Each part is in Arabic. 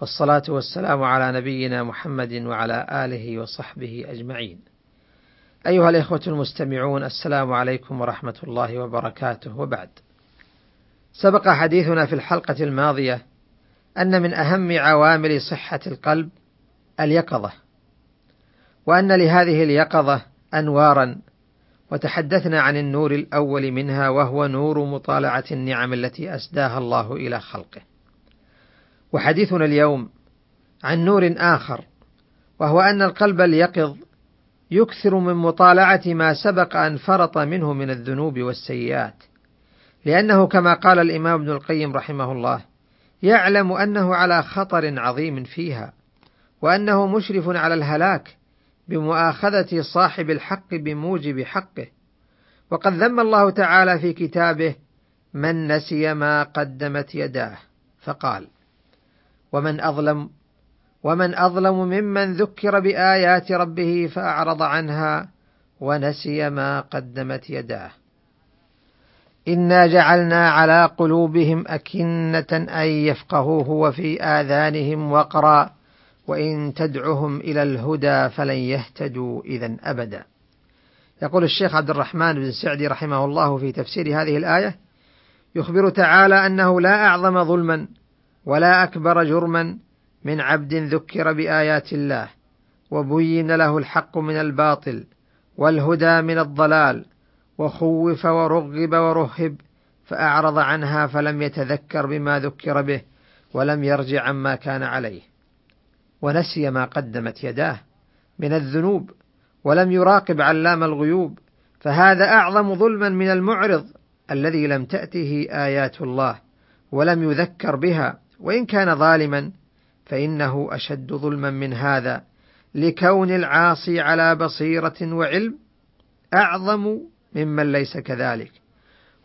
والصلاة والسلام على نبينا محمد وعلى آله وصحبه أجمعين. أيها الإخوة المستمعون السلام عليكم ورحمة الله وبركاته وبعد. سبق حديثنا في الحلقة الماضية أن من أهم عوامل صحة القلب اليقظة، وأن لهذه اليقظة أنوارا، وتحدثنا عن النور الأول منها وهو نور مطالعة النعم التي أسداها الله إلى خلقه. وحديثنا اليوم عن نور آخر وهو أن القلب اليقظ يكثر من مطالعة ما سبق أن فرط منه من الذنوب والسيئات، لأنه كما قال الإمام ابن القيم رحمه الله: يعلم أنه على خطر عظيم فيها، وأنه مشرف على الهلاك بمؤاخذة صاحب الحق بموجب حقه، وقد ذم الله تعالى في كتابه من نسي ما قدمت يداه، فقال: ومن أظلم ومن أظلم ممن ذكر بآيات ربه فأعرض عنها ونسي ما قدمت يداه. إنا جعلنا على قلوبهم أكنة أن يفقهوه وفي آذانهم وقرا وإن تدعهم إلى الهدى فلن يهتدوا إذا أبدا. يقول الشيخ عبد الرحمن بن سعدي رحمه الله في تفسير هذه الآية: يخبر تعالى أنه لا أعظم ظلما ولا أكبر جرما من عبد ذكر بآيات الله وبين له الحق من الباطل والهدى من الضلال وخوف ورغب ورهب فأعرض عنها فلم يتذكر بما ذكر به ولم يرجع عما كان عليه. ونسي ما قدمت يداه من الذنوب ولم يراقب علام الغيوب فهذا أعظم ظلما من المعرض الذي لم تأته آيات الله ولم يذكر بها وإن كان ظالما فإنه أشد ظلما من هذا لكون العاصي على بصيرة وعلم أعظم ممن ليس كذلك.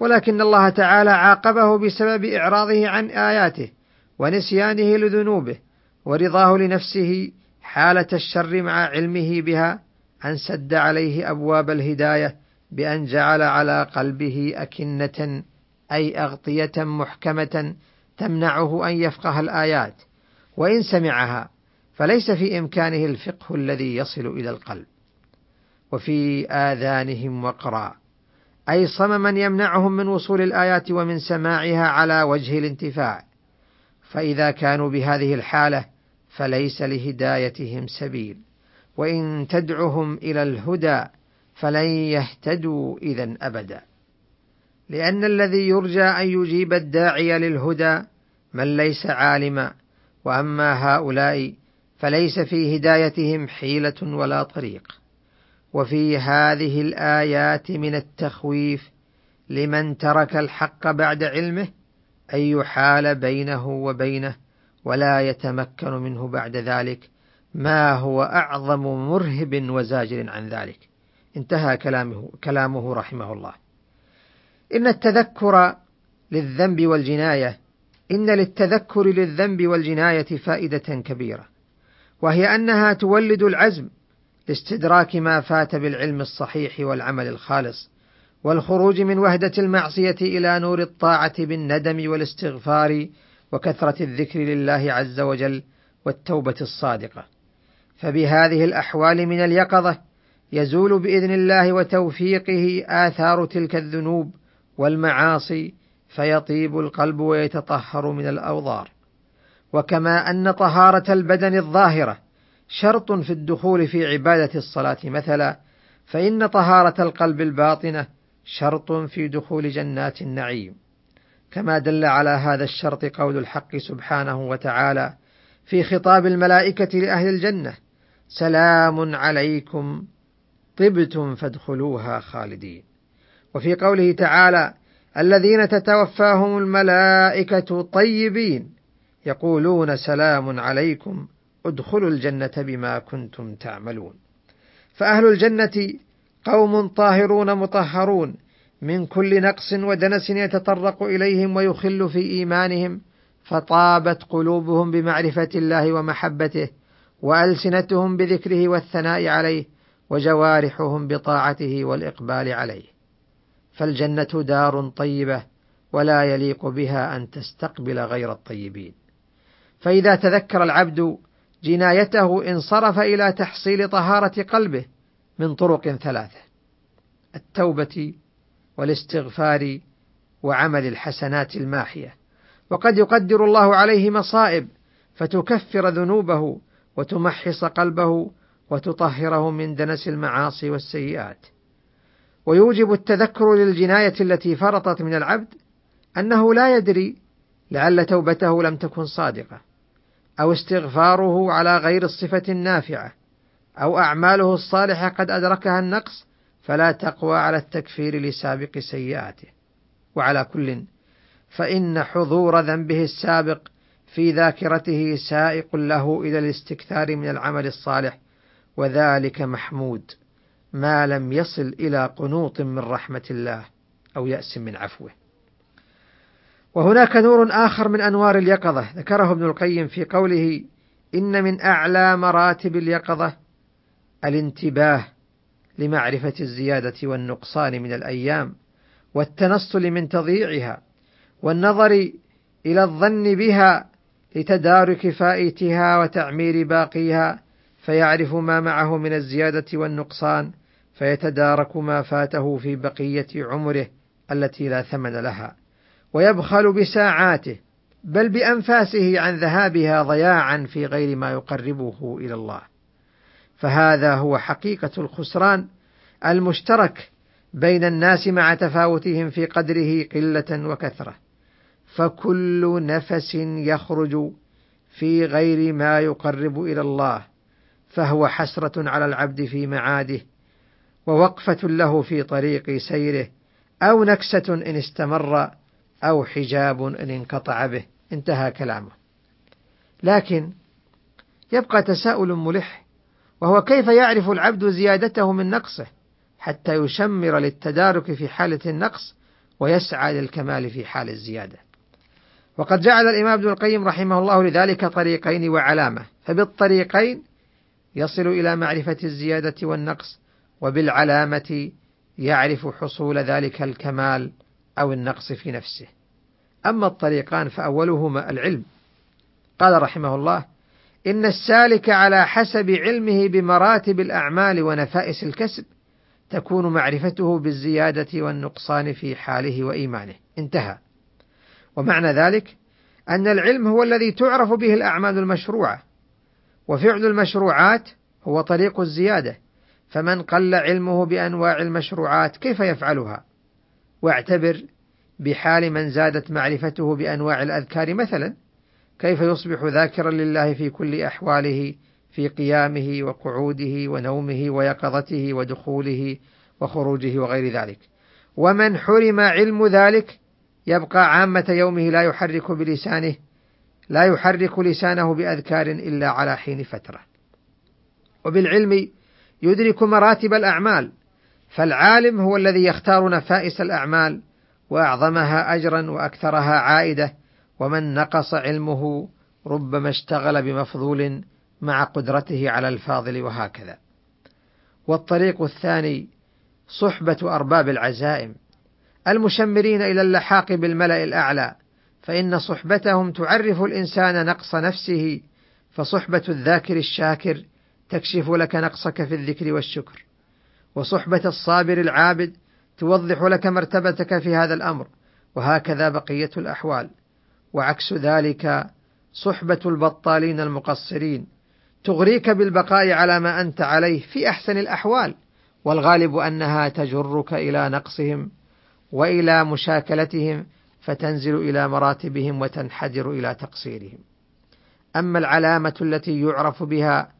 ولكن الله تعالى عاقبه بسبب إعراضه عن آياته ونسيانه لذنوبه ورضاه لنفسه حالة الشر مع علمه بها أن سد عليه أبواب الهداية بأن جعل على قلبه أكنة أي أغطية محكمة تمنعه أن يفقه الآيات وإن سمعها فليس في إمكانه الفقه الذي يصل إلى القلب. وفي آذانهم وقرا أي صمما يمنعهم من وصول الآيات ومن سماعها على وجه الانتفاع. فإذا كانوا بهذه الحالة فليس لهدايتهم سبيل وإن تدعهم إلى الهدى فلن يهتدوا إذا أبدا. لأن الذي يرجى أن يجيب الداعي للهدى من ليس عالما وأما هؤلاء فليس في هدايتهم حيلة ولا طريق. وفي هذه الآيات من التخويف لمن ترك الحق بعد علمه أن يحال بينه وبينه ولا يتمكن منه بعد ذلك ما هو أعظم مرهب وزاجر عن ذلك. انتهى كلامه, كلامه رحمه الله. إن التذكر للذنب والجناية إن للتذكر للذنب والجناية فائدة كبيرة وهي أنها تولد العزم لاستدراك ما فات بالعلم الصحيح والعمل الخالص والخروج من وهدة المعصية إلى نور الطاعة بالندم والاستغفار وكثرة الذكر لله عز وجل والتوبة الصادقة. فبهذه الأحوال من اليقظة يزول بإذن الله وتوفيقه آثار تلك الذنوب والمعاصي فيطيب القلب ويتطهر من الأوضار. وكما أن طهارة البدن الظاهرة شرط في الدخول في عبادة الصلاة مثلا فإن طهارة القلب الباطنة شرط في دخول جنات النعيم. كما دل على هذا الشرط قول الحق سبحانه وتعالى في خطاب الملائكة لأهل الجنة سلام عليكم طبتم فادخلوها خالدين. وفي قوله تعالى الذين تتوفاهم الملائكة طيبين يقولون سلام عليكم ادخلوا الجنة بما كنتم تعملون. فأهل الجنة قوم طاهرون مطهرون من كل نقص ودنس يتطرق إليهم ويخل في إيمانهم فطابت قلوبهم بمعرفة الله ومحبته وألسنتهم بذكره والثناء عليه وجوارحهم بطاعته والإقبال عليه. فالجنة دار طيبة ولا يليق بها أن تستقبل غير الطيبين. فإذا تذكر العبد جنايته انصرف إلى تحصيل طهارة قلبه من طرق ثلاثة التوبة والاستغفار وعمل الحسنات الماحية. وقد يقدر الله عليه مصائب فتكفر ذنوبه وتمحص قلبه وتطهره من دنس المعاصي والسيئات. ويوجب التذكر للجناية التي فرطت من العبد أنه لا يدري لعل توبته لم تكن صادقة أو استغفاره على غير الصفة النافعة أو أعماله الصالحة قد أدركها النقص فلا تقوى على التكفير لسابق سيئاته. وعلى كل فإن حضور ذنبه السابق في ذاكرته سائق له إلى الاستكثار من العمل الصالح وذلك محمود. ما لم يصل إلى قنوط من رحمة الله أو يأس من عفوه. وهناك نور آخر من أنوار اليقظة. ذكره ابن القيم في قوله إن من أعلى مراتب اليقظة الانتباه لمعرفة الزيادة والنقصان من الأيام والتنصل من تضييعها والنظر إلى الظن بها لتدارك فائتها وتعمير باقيها فيعرف ما معه من الزيادة والنقصان فيتدارك ما فاته في بقية عمره التي لا ثمن لها ويبخل بساعاته بل بأنفاسه عن ذهابها ضياعا في غير ما يقربه إلى الله. فهذا هو حقيقة الخسران المشترك بين الناس مع تفاوتهم في قدره قلة وكثرة. فكل نفس يخرج في غير ما يقرب إلى الله فهو حسرة على العبد في معاده ووقفة له في طريق سيره أو نكسة إن استمر أو حجاب إن انقطع به. انتهى كلامه. لكن يبقى تساؤل ملح وهو كيف يعرف العبد زيادته من نقصه حتى يشمر للتدارك في حالة النقص ويسعى للكمال في حال الزيادة. وقد جعل الإمام ابن القيم رحمه الله لذلك طريقين وعلامة. فبالطريقين يصل إلى معرفة الزيادة والنقص وبالعلامة يعرف حصول ذلك الكمال أو النقص في نفسه. أما الطريقان فأولهما العلم. قال رحمه الله إن السالك على حسب علمه بمراتب الأعمال ونفائس الكسب تكون معرفته بالزيادة والنقصان في حاله وإيمانه. انتهى. ومعنى ذلك أن العلم هو الذي تعرف به الأعمال المشروعة وفعل المشروعات هو طريق الزيادة فمن قل علمه بأنواع المشروعات كيف يفعلها؟ واعتبر بحال من زادت معرفته بأنواع الأذكار مثلا كيف يصبح ذاكرا لله في كل أحواله في قيامه وقعوده ونومه ويقظته ودخوله وخروجه وغير ذلك. ومن حرم علم ذلك يبقى عامة يومه لا يحرك بلسانه لا يحرك لسانه بأذكار إلا على حين فترة. وبالعلم يدرك مراتب الأعمال فالعالم هو الذي يختار نفائس الأعمال وأعظمها أجرا وأكثرها عائدة ومن نقص علمه ربما اشتغل بمفضول مع قدرته على الفاضل وهكذا. والطريق الثاني صحبة أرباب العزائم المشمرين إلى اللحاق بالملأ الأعلى فإن صحبتهم تعرف الإنسان نقص نفسه فصحبة الذاكر الشاكر تكشف لك نقصك في الذكر والشكر وصحبة الصابر العابد توضح لك مرتبتك في هذا الأمر وهكذا بقية الأحوال وعكس ذلك صحبة البطالين المقصرين تغريك بالبقاء على ما أنت عليه في أحسن الأحوال والغالب أنها تجرك إلى نقصهم وإلى مشاكلتهم فتنزل إلى مراتبهم وتنحدر إلى تقصيرهم. أما العلامة التي يعرف بها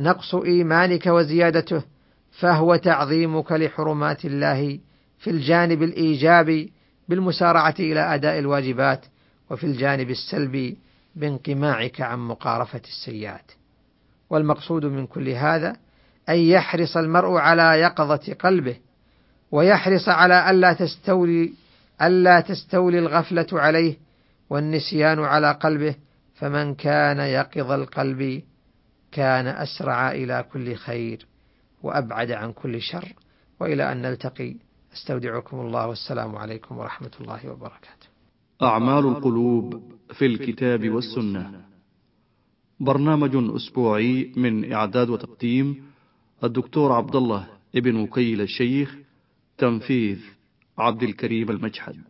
نقص إيمانك وزيادته فهو تعظيمك لحرمات الله في الجانب الإيجابي بالمسارعة إلى أداء الواجبات وفي الجانب السلبي بانقماعك عن مقارفة السيئات. والمقصود من كل هذا أن يحرص المرء على يقظة قلبه ويحرص على ألا تستولي ألا تستولي الغفلة عليه والنسيان على قلبه فمن كان يقظ القلب كان أسرع إلى كل خير وأبعد عن كل شر وإلى أن نلتقي أستودعكم الله والسلام عليكم ورحمة الله وبركاته. أعمال القلوب في الكتاب والسنة. برنامج أسبوعي من إعداد وتقديم الدكتور عبد الله ابن وكيل الشيخ تنفيذ عبد الكريم المجحد